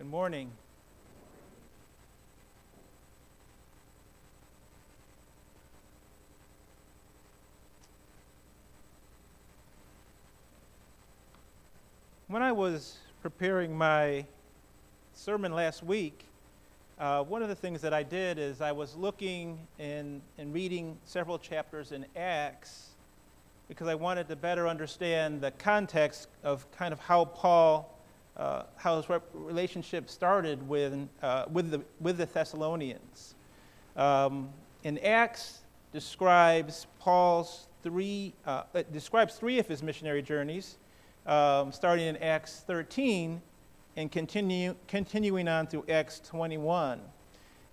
Good morning. When I was preparing my sermon last week, uh, one of the things that I did is I was looking and, and reading several chapters in Acts because I wanted to better understand the context of kind of how Paul, uh, how his relationship started with, uh, with, the, with the Thessalonians. Um, in Acts describes Paul's three, uh, describes three of his missionary journeys, um, starting in Acts 13 and continue, continuing on through Acts 21.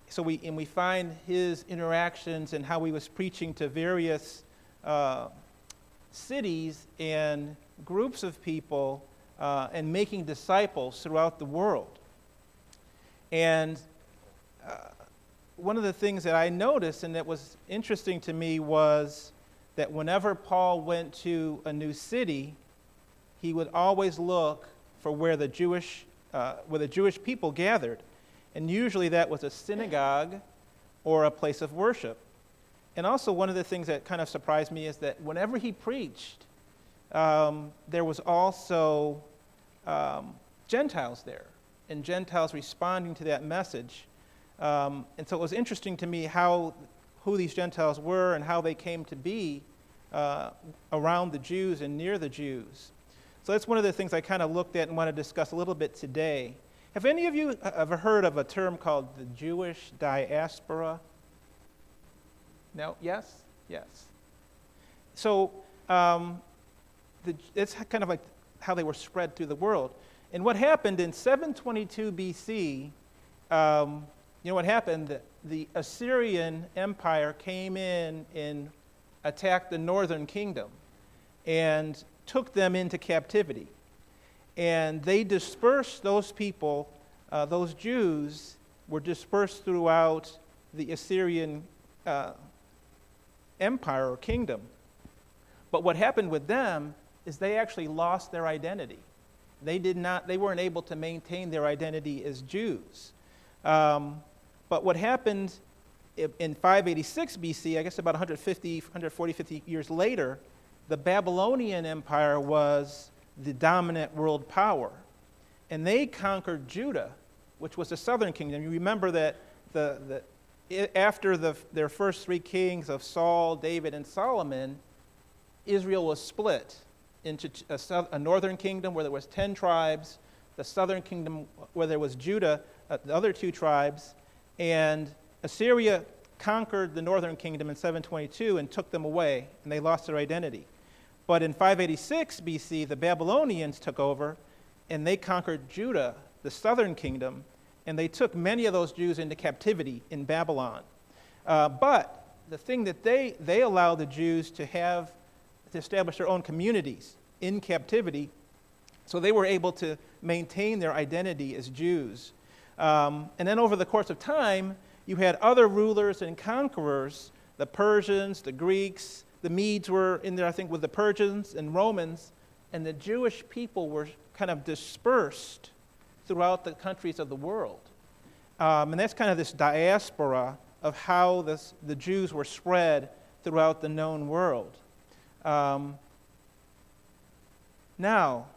So we, and we find his interactions and how he was preaching to various uh, cities and groups of people uh, and making disciples throughout the world. And uh, one of the things that I noticed and that was interesting to me was that whenever Paul went to a new city, he would always look for where the Jewish, uh, where the Jewish people gathered. And usually that was a synagogue or a place of worship. And also, one of the things that kind of surprised me is that whenever he preached, um, there was also um, Gentiles there, and Gentiles responding to that message. Um, and so it was interesting to me how who these Gentiles were and how they came to be uh, around the Jews and near the Jews. So that's one of the things I kind of looked at and want to discuss a little bit today. Have any of you ever heard of a term called the Jewish diaspora? No? Yes? Yes. So um, the, it's kind of like how they were spread through the world. And what happened in 722 BC, um, you know what happened? The, the Assyrian Empire came in and attacked the northern kingdom and took them into captivity. And they dispersed those people, uh, those Jews were dispersed throughout the Assyrian uh, empire or kingdom. But what happened with them is they actually lost their identity. They, did not, they weren't able to maintain their identity as Jews. Um, but what happened in 586 BC, I guess about 150, 140, 50 years later, the Babylonian Empire was the dominant world power. And they conquered Judah, which was the southern kingdom. You remember that the, the, after the, their first three kings of Saul, David, and Solomon, Israel was split into a, a, northern kingdom where there was 10 tribes, the southern kingdom where there was Judah, uh, the other two tribes, and Assyria conquered the northern kingdom in 722 and took them away, and they lost their identity. But in 586 BC, the Babylonians took over, and they conquered Judah, the southern kingdom, and they took many of those Jews into captivity in Babylon. Uh, but the thing that they, they allowed the Jews to have, to establish their own communities in captivity, so they were able to maintain their identity as Jews. Um, and then over the course of time, you had other rulers and conquerors, the Persians, the Greeks, the Medes were in there, I think, with the Persians and Romans, and the Jewish people were kind of dispersed throughout the countries of the world. Um, and that's kind of this diaspora of how this, the Jews were spread throughout the known world. Um, now,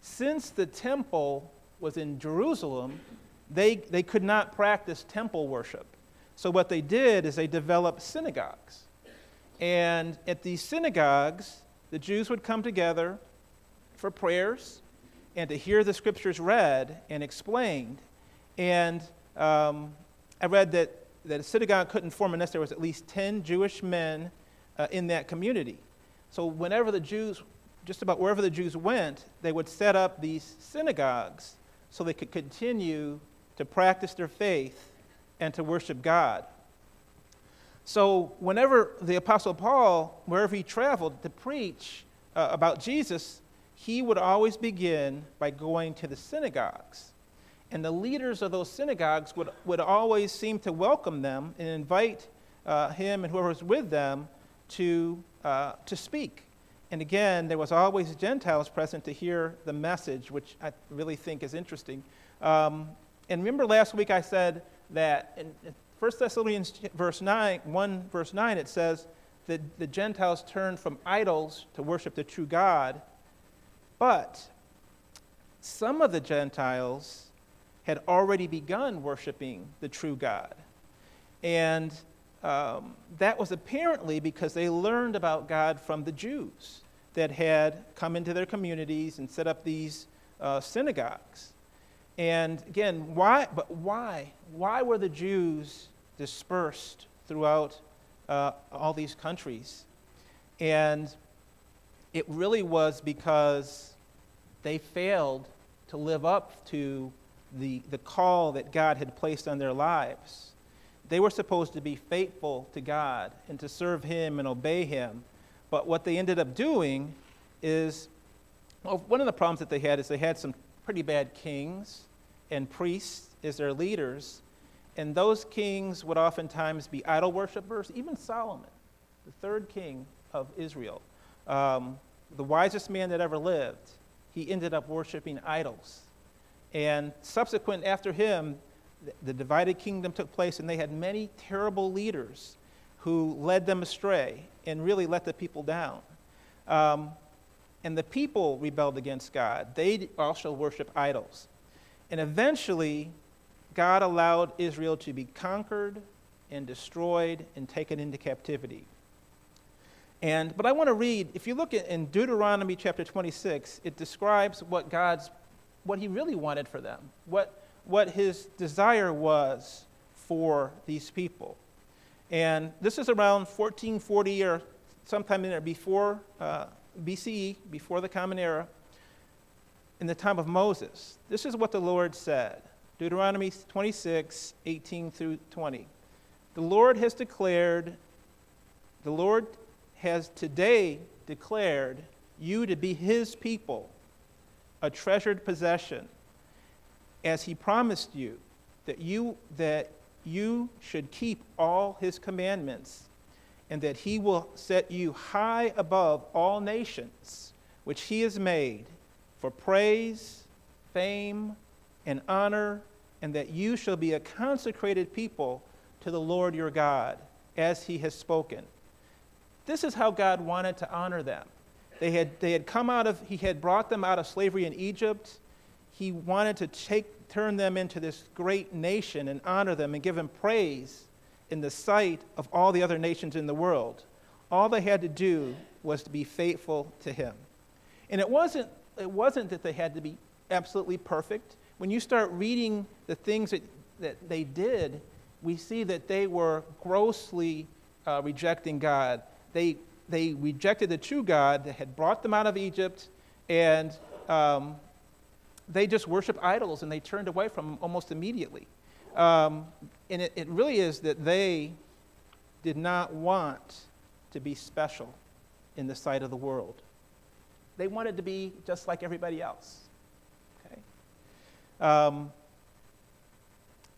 since the temple was in Jerusalem, they, they could not practice temple worship. So, what they did is they developed synagogues. And at these synagogues, the Jews would come together for prayers and to hear the scriptures read and explained. And um, I read that, that a synagogue couldn't form unless there was at least 10 Jewish men uh, in that community. So whenever the Jews, just about wherever the Jews went, they would set up these synagogues so they could continue to practice their faith and to worship God. So whenever the Apostle Paul, wherever he traveled to preach uh, about Jesus, he would always begin by going to the synagogues. And the leaders of those synagogues would, would always seem to welcome them and invite uh, him and whoever was with them to, uh, to speak. and again, there was always Gentiles present to hear the message, which I really think is interesting. Um, and remember last week I said that in 1 Thessalonians verse 9, 1 verse 9, it says that the Gentiles turned from idols to worship the true God. But some of the Gentiles had already begun worshiping the true God. And um, that was apparently because they learned about God from the Jews that had come into their communities and set up these uh, synagogues. And again, why? But why? Why were the Jews dispersed throughout uh, all these countries? And it really was because they failed to live up to the, the call that God had placed on their lives. They were supposed to be faithful to God and to serve Him and obey Him. But what they ended up doing is well, one of the problems that they had is they had some pretty bad kings and priests as their leaders. And those kings would oftentimes be idol worshippers. Even Solomon, the third king of Israel, um, the wisest man that ever lived, he ended up worshiping idols. And subsequent after him, the divided kingdom took place, and they had many terrible leaders who led them astray and really let the people down. Um, and the people rebelled against God. They also worship idols. And eventually, God allowed Israel to be conquered and destroyed and taken into captivity. And, but I want to read, if you look in Deuteronomy chapter 26, it describes what God's, what he really wanted for them, what, what his desire was for these people. And this is around 1440 or sometime in there before uh, BCE, before the Common Era, in the time of Moses. This is what the Lord said Deuteronomy 26, 18 through 20. The Lord has declared, the Lord has today declared you to be his people, a treasured possession, as he promised you that you that you should keep all his commandments and that he will set you high above all nations which he has made for praise, fame, and honor, and that you shall be a consecrated people to the Lord your God, as he has spoken. This is how God wanted to honor them. They had, they had come out of, he had brought them out of slavery in Egypt. He wanted to take, turn them into this great nation and honor them and give them praise in the sight of all the other nations in the world. All they had to do was to be faithful to him. And it wasn't, it wasn't that they had to be absolutely perfect. When you start reading the things that, that they did, we see that they were grossly uh, rejecting God. They, they rejected the true God that had brought them out of Egypt, and um, they just worship idols and they turned away from them almost immediately. Um, and it, it really is that they did not want to be special in the sight of the world. They wanted to be just like everybody else. Okay? Um,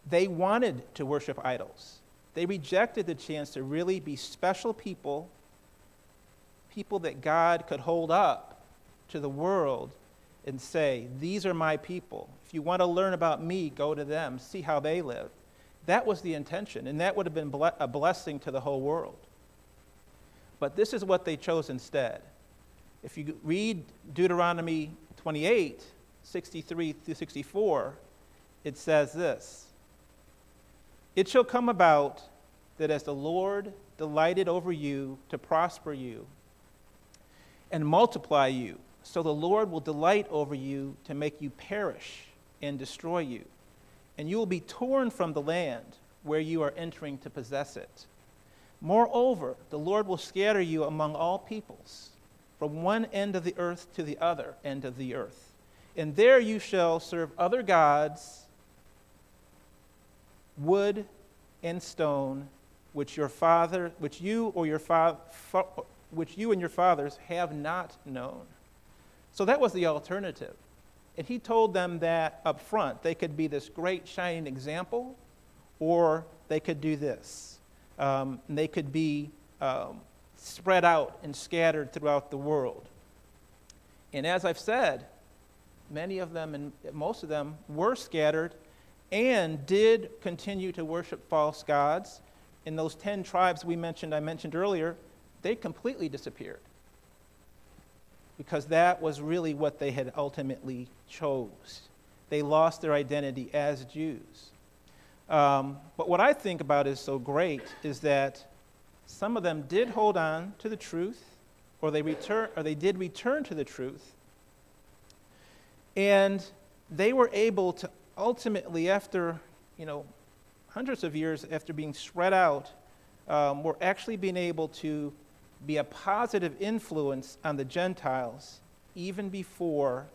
they wanted to worship idols. They rejected the chance to really be special people, people that God could hold up to the world and say, These are my people. If you want to learn about me, go to them, see how they live. That was the intention, and that would have been a blessing to the whole world. But this is what they chose instead. If you read Deuteronomy 28, 63 through 64, it says this It shall come about that as the Lord delighted over you to prosper you and multiply you, so the Lord will delight over you to make you perish and destroy you. And you will be torn from the land where you are entering to possess it. Moreover, the Lord will scatter you among all peoples, from one end of the earth to the other end of the earth. And there you shall serve other gods, wood and stone, which your father, which you or your father, which you and your fathers have not known. So that was the alternative. And he told them that up front. They could be this great shining example, or they could do this. Um, they could be um, spread out and scattered throughout the world. And as I've said, many of them and most of them were scattered and did continue to worship false gods. In those 10 tribes we mentioned, I mentioned earlier, they completely disappeared because that was really what they had ultimately chose. They lost their identity as Jews. Um, but what I think about is so great is that some of them did hold on to the truth, or they return, or they did return to the truth, and they were able to ultimately, after you know, hundreds of years after being spread out, um, were actually being able to be a positive influence on the Gentiles even before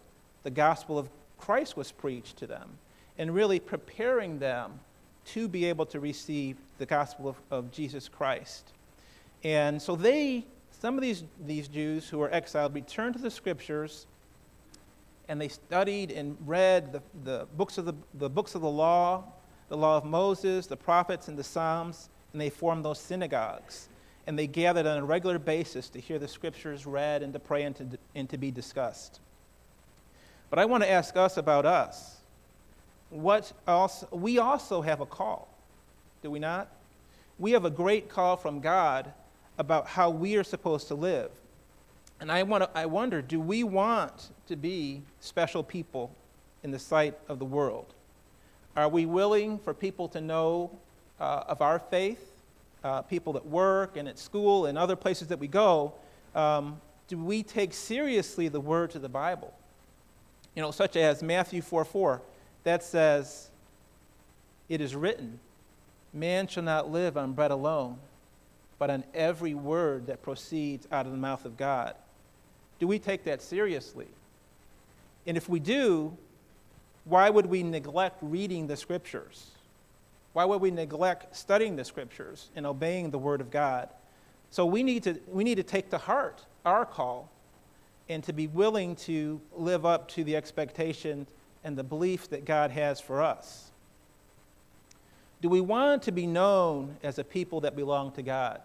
the gospel of Christ was preached to them, and really preparing them to be able to receive the gospel of, of Jesus Christ. And so they, some of these, these Jews who were exiled, returned to the scriptures and they studied and read the, the, books, of the, the books of the law, the law of Moses, the prophets, and the Psalms, and they formed those synagogues. And they gathered on a regular basis to hear the scriptures read and to pray and to, and to be discussed. But I want to ask us about us. What also, we also have a call, do we not? We have a great call from God about how we are supposed to live. And I, want to, I wonder do we want to be special people in the sight of the world? Are we willing for people to know uh, of our faith? Uh, people that work and at school and other places that we go, um, do we take seriously the words of the Bible? You know, such as Matthew 4 4, that says, It is written, Man shall not live on bread alone, but on every word that proceeds out of the mouth of God. Do we take that seriously? And if we do, why would we neglect reading the scriptures? Why would we neglect studying the scriptures and obeying the word of God? So we need to, we need to take to heart our call and to be willing to live up to the expectation and the belief that God has for us. Do we want to be known as a people that belong to God?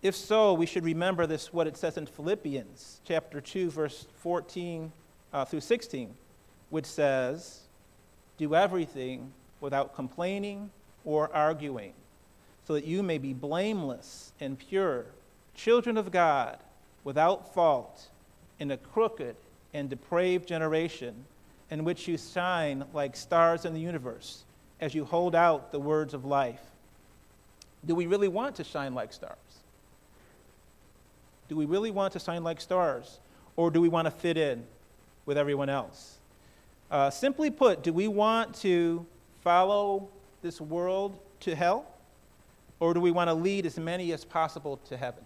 If so, we should remember this what it says in Philippians chapter 2 verse 14 uh, through 16, which says, "Do everything without complaining or arguing, so that you may be blameless and pure, children of God, without fault, in a crooked and depraved generation, in which you shine like stars in the universe, as you hold out the words of life." Do we really want to shine like stars? Do we really want to shine like stars? Or do we want to fit in with everyone else? Uh, simply put, do we want to follow this world to hell? Or do we want to lead as many as possible to heaven?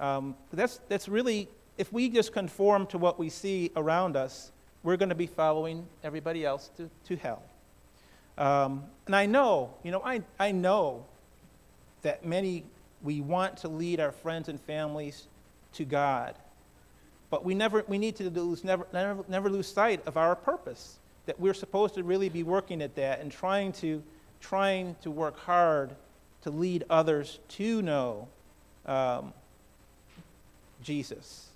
Um, that's, that's really, if we just conform to what we see around us, we're going to be following everybody else to, to hell. Um, and I know, you know, I, I know that many we want to lead our friends and families to God. But we, never, we need to lose, never, never, never lose sight of our purpose, that we're supposed to really be working at that and trying to, trying to work hard to lead others to know um, Jesus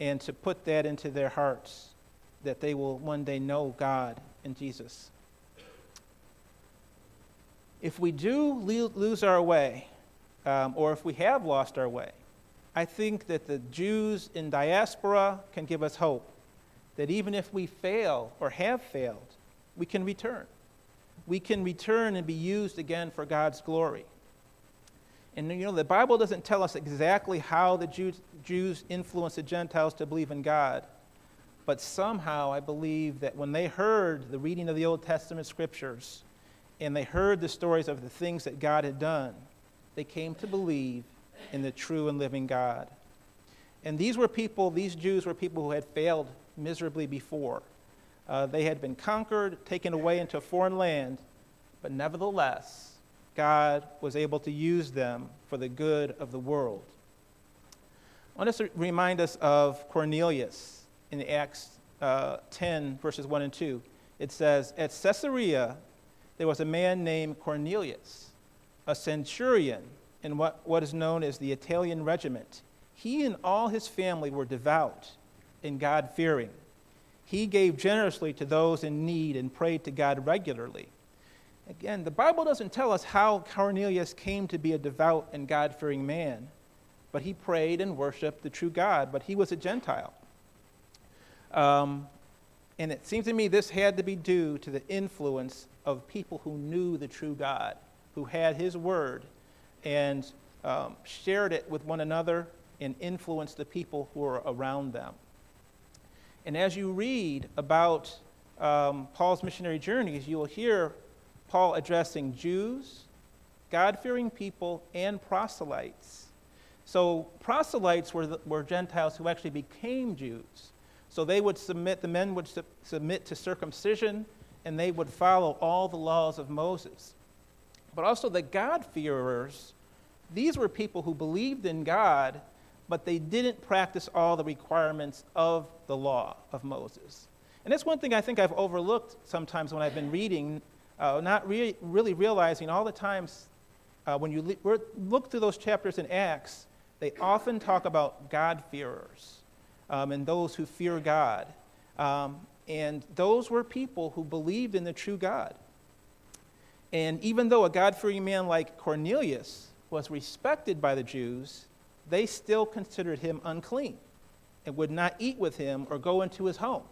and to put that into their hearts that they will one day know God and Jesus. If we do lose our way, um, or if we have lost our way, I think that the Jews in diaspora can give us hope that even if we fail or have failed, we can return. We can return and be used again for God's glory. And you know, the Bible doesn't tell us exactly how the Jews, Jews influenced the Gentiles to believe in God. But somehow I believe that when they heard the reading of the Old Testament scriptures and they heard the stories of the things that God had done, they came to believe in the true and living God. And these were people, these Jews were people who had failed miserably before. Uh, they had been conquered, taken away into a foreign land, but nevertheless, God was able to use them for the good of the world. I want to remind us of Cornelius in Acts uh, 10, verses 1 and 2. It says, At Caesarea, there was a man named Cornelius a centurion in what, what is known as the Italian Regiment. He and all his family were devout and God fearing. He gave generously to those in need and prayed to God regularly. Again, the Bible doesn't tell us how Cornelius came to be a devout and God fearing man, but he prayed and worshiped the true God, but he was a Gentile. Um, and it seems to me this had to be due to the influence of people who knew the true God, who had his word and um, shared it with one another and influenced the people who were around them. And as you read about um, Paul's missionary journeys, you will hear Paul addressing Jews, God fearing people, and proselytes. So, proselytes were, the, were Gentiles who actually became Jews. So, they would submit, the men would su- submit to circumcision, and they would follow all the laws of Moses. But also, the God-fearers, these were people who believed in God, but they didn't practice all the requirements of the law of Moses. And that's one thing I think I've overlooked sometimes when I've been reading uh, not re- really realizing all the times uh, when you le- look through those chapters in Acts, they often talk about God-fearers um, and those who fear God. Um, and those were people who believed in the true God. And even though a God fearing man like Cornelius was respected by the Jews, they still considered him unclean and would not eat with him or go into his home.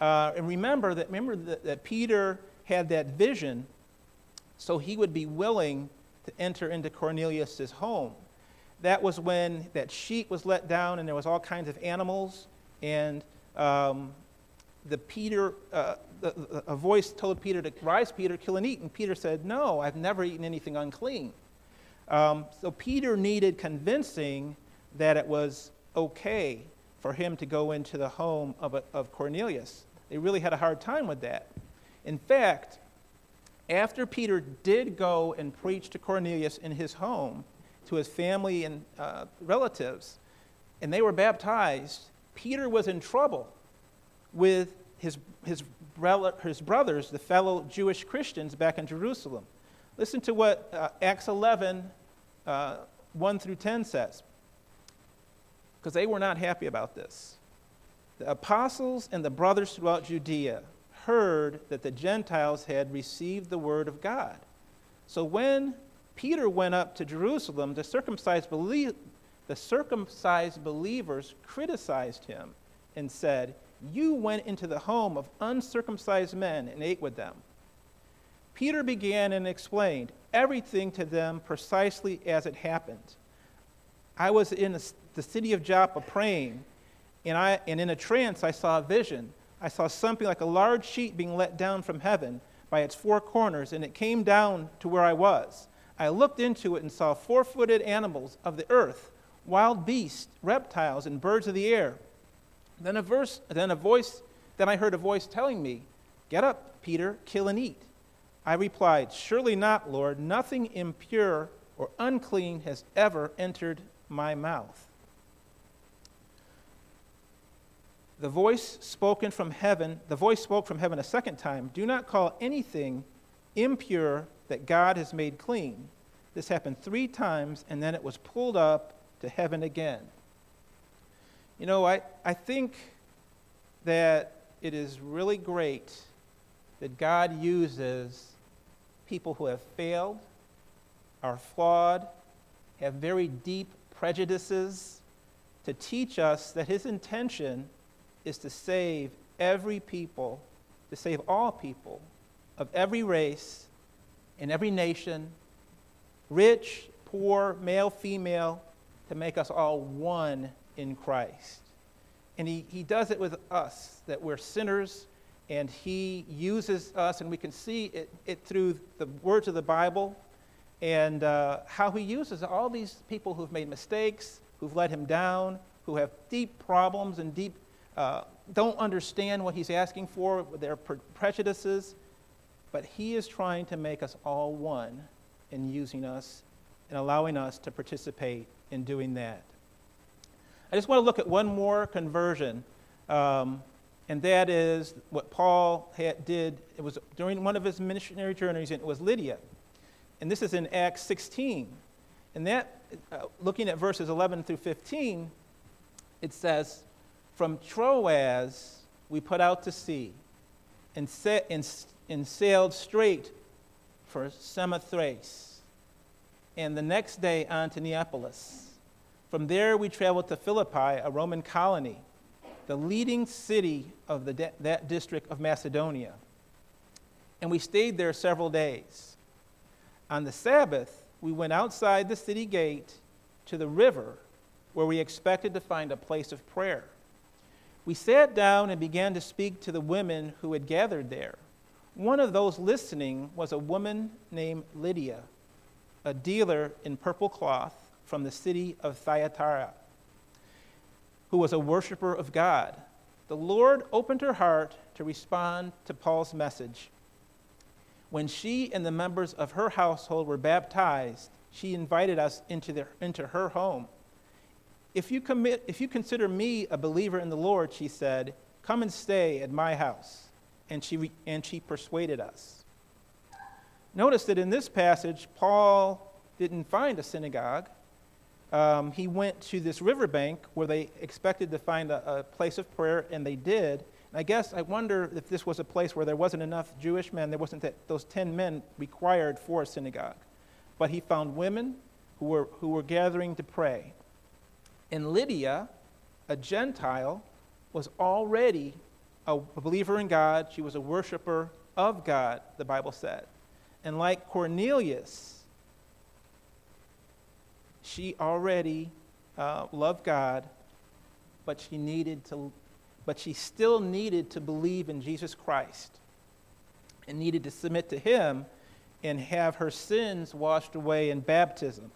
Uh, and remember that, remember that, that Peter had that vision so he would be willing to enter into Cornelius' home. That was when that sheet was let down and there was all kinds of animals, and um, the Peter, uh, the, the, a voice told Peter to rise, Peter, kill and eat. And Peter said, No, I've never eaten anything unclean. Um, so Peter needed convincing that it was okay for him to go into the home of, a, of Cornelius. They really had a hard time with that. In fact, after Peter did go and preach to Cornelius in his home, to his family and uh, relatives, and they were baptized, Peter was in trouble with his, his, his brothers, the fellow Jewish Christians back in Jerusalem. Listen to what uh, Acts 11, uh, 1 through 10 says, because they were not happy about this. The apostles and the brothers throughout Judea heard that the Gentiles had received the word of God. So when Peter went up to Jerusalem, the circumcised, belie- the circumcised believers criticized him and said, You went into the home of uncircumcised men and ate with them. Peter began and explained everything to them precisely as it happened. I was in the city of Joppa praying, and, I, and in a trance I saw a vision I saw something like a large sheet being let down from heaven by its four corners, and it came down to where I was. I looked into it and saw four footed animals of the earth, wild beasts, reptiles, and birds of the air. Then a, verse, then a voice, then I heard a voice telling me, Get up, Peter, kill and eat. I replied, Surely not, Lord. Nothing impure or unclean has ever entered my mouth. the voice spoken from heaven, the voice spoke from heaven a second time, do not call anything impure that God has made clean. This happened three times, and then it was pulled up to heaven again. You know, I, I think that it is really great that God uses people who have failed, are flawed, have very deep prejudices, to teach us that His intention is to save every people, to save all people of every race in every nation, rich, poor, male, female, to make us all one in Christ. And he, he does it with us, that we're sinners, and he uses us, and we can see it, it through the words of the Bible and uh, how he uses all these people who've made mistakes, who've let him down, who have deep problems and deep uh, don't understand what he's asking for, their prejudices, but he is trying to make us all one in using us and allowing us to participate in doing that. I just want to look at one more conversion, um, and that is what Paul had, did. It was during one of his missionary journeys, and it was Lydia. And this is in Acts 16. And that, uh, looking at verses 11 through 15, it says, From Troas we put out to sea and, set, and, and sailed straight for Samothrace, and the next day on to Neapolis. From there we traveled to Philippi, a Roman colony, the leading city of the, that district of Macedonia. And we stayed there several days. On the Sabbath, we went outside the city gate to the river where we expected to find a place of prayer. We sat down and began to speak to the women who had gathered there. One of those listening was a woman named Lydia, a dealer in purple cloth from the city of Thyatira, who was a worshiper of God. The Lord opened her heart to respond to Paul's message. When she and the members of her household were baptized, she invited us into, the, into her home. If you, commit, if you consider me a believer in the Lord, she said, come and stay at my house. And she, and she persuaded us. Notice that in this passage, Paul didn't find a synagogue. Um, he went to this riverbank where they expected to find a, a place of prayer, and they did. And I guess I wonder if this was a place where there wasn't enough Jewish men, there wasn't that, those 10 men required for a synagogue. But he found women who were, who were gathering to pray. And Lydia, a Gentile, was already a believer in God. She was a worshiper of God, the Bible said. And like Cornelius, she already uh, loved God, but she needed to, but she still needed to believe in Jesus Christ and needed to submit to Him and have her sins washed away in baptism.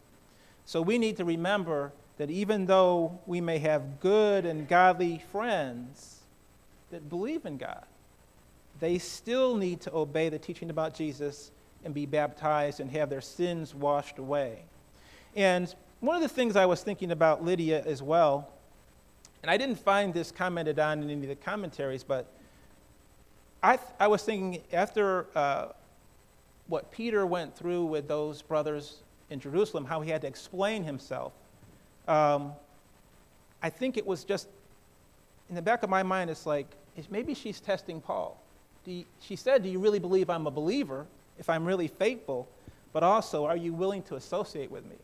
So we need to remember that even though we may have good and godly friends that believe in God, they still need to obey the teaching about Jesus and be baptized and have their sins washed away. And one of the things I was thinking about Lydia as well, and I didn't find this commented on in any of the commentaries, but I, th- I was thinking after uh, what Peter went through with those brothers in Jerusalem, how he had to explain himself um, I think it was just in the back of my mind, it's like, maybe she's testing Paul. You, she said, Do you really believe I'm a believer if I'm really faithful? But also, are you willing to associate with me?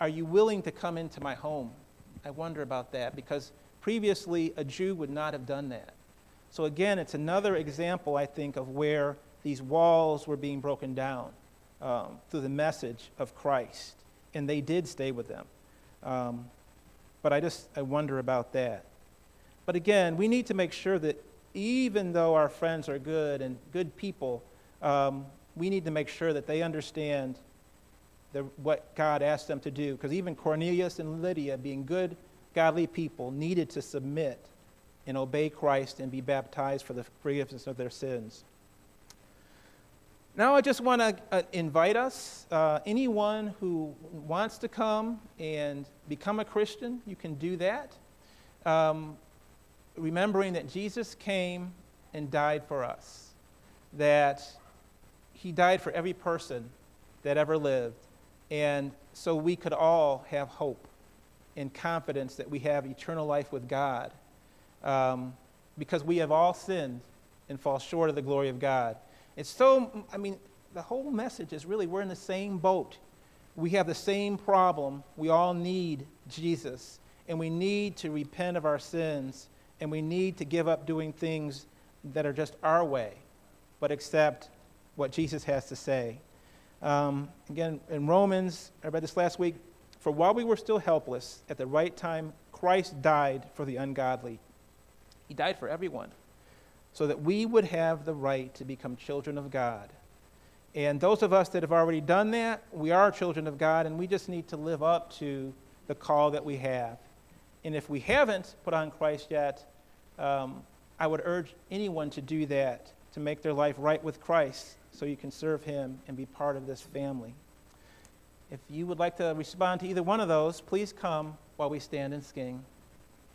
Are you willing to come into my home? I wonder about that because previously a Jew would not have done that. So, again, it's another example, I think, of where these walls were being broken down um, through the message of Christ. And they did stay with them. Um, but I just I wonder about that. But again, we need to make sure that even though our friends are good and good people, um, we need to make sure that they understand the, what God asked them to do. Because even Cornelius and Lydia, being good, godly people, needed to submit and obey Christ and be baptized for the forgiveness of their sins. Now, I just want to uh, invite us, uh, anyone who wants to come and become a Christian, you can do that. Um, remembering that Jesus came and died for us, that he died for every person that ever lived, and so we could all have hope and confidence that we have eternal life with God, um, because we have all sinned and fall short of the glory of God. It's so, I mean, the whole message is really we're in the same boat. We have the same problem. We all need Jesus. And we need to repent of our sins. And we need to give up doing things that are just our way, but accept what Jesus has to say. Um, again, in Romans, I read this last week. For while we were still helpless, at the right time, Christ died for the ungodly. He died for everyone so that we would have the right to become children of God. And those of us that have already done that, we are children of God, and we just need to live up to the call that we have. And if we haven't put on Christ yet, um, I would urge anyone to do that, to make their life right with Christ so you can serve Him and be part of this family. If you would like to respond to either one of those, please come while we stand and sing.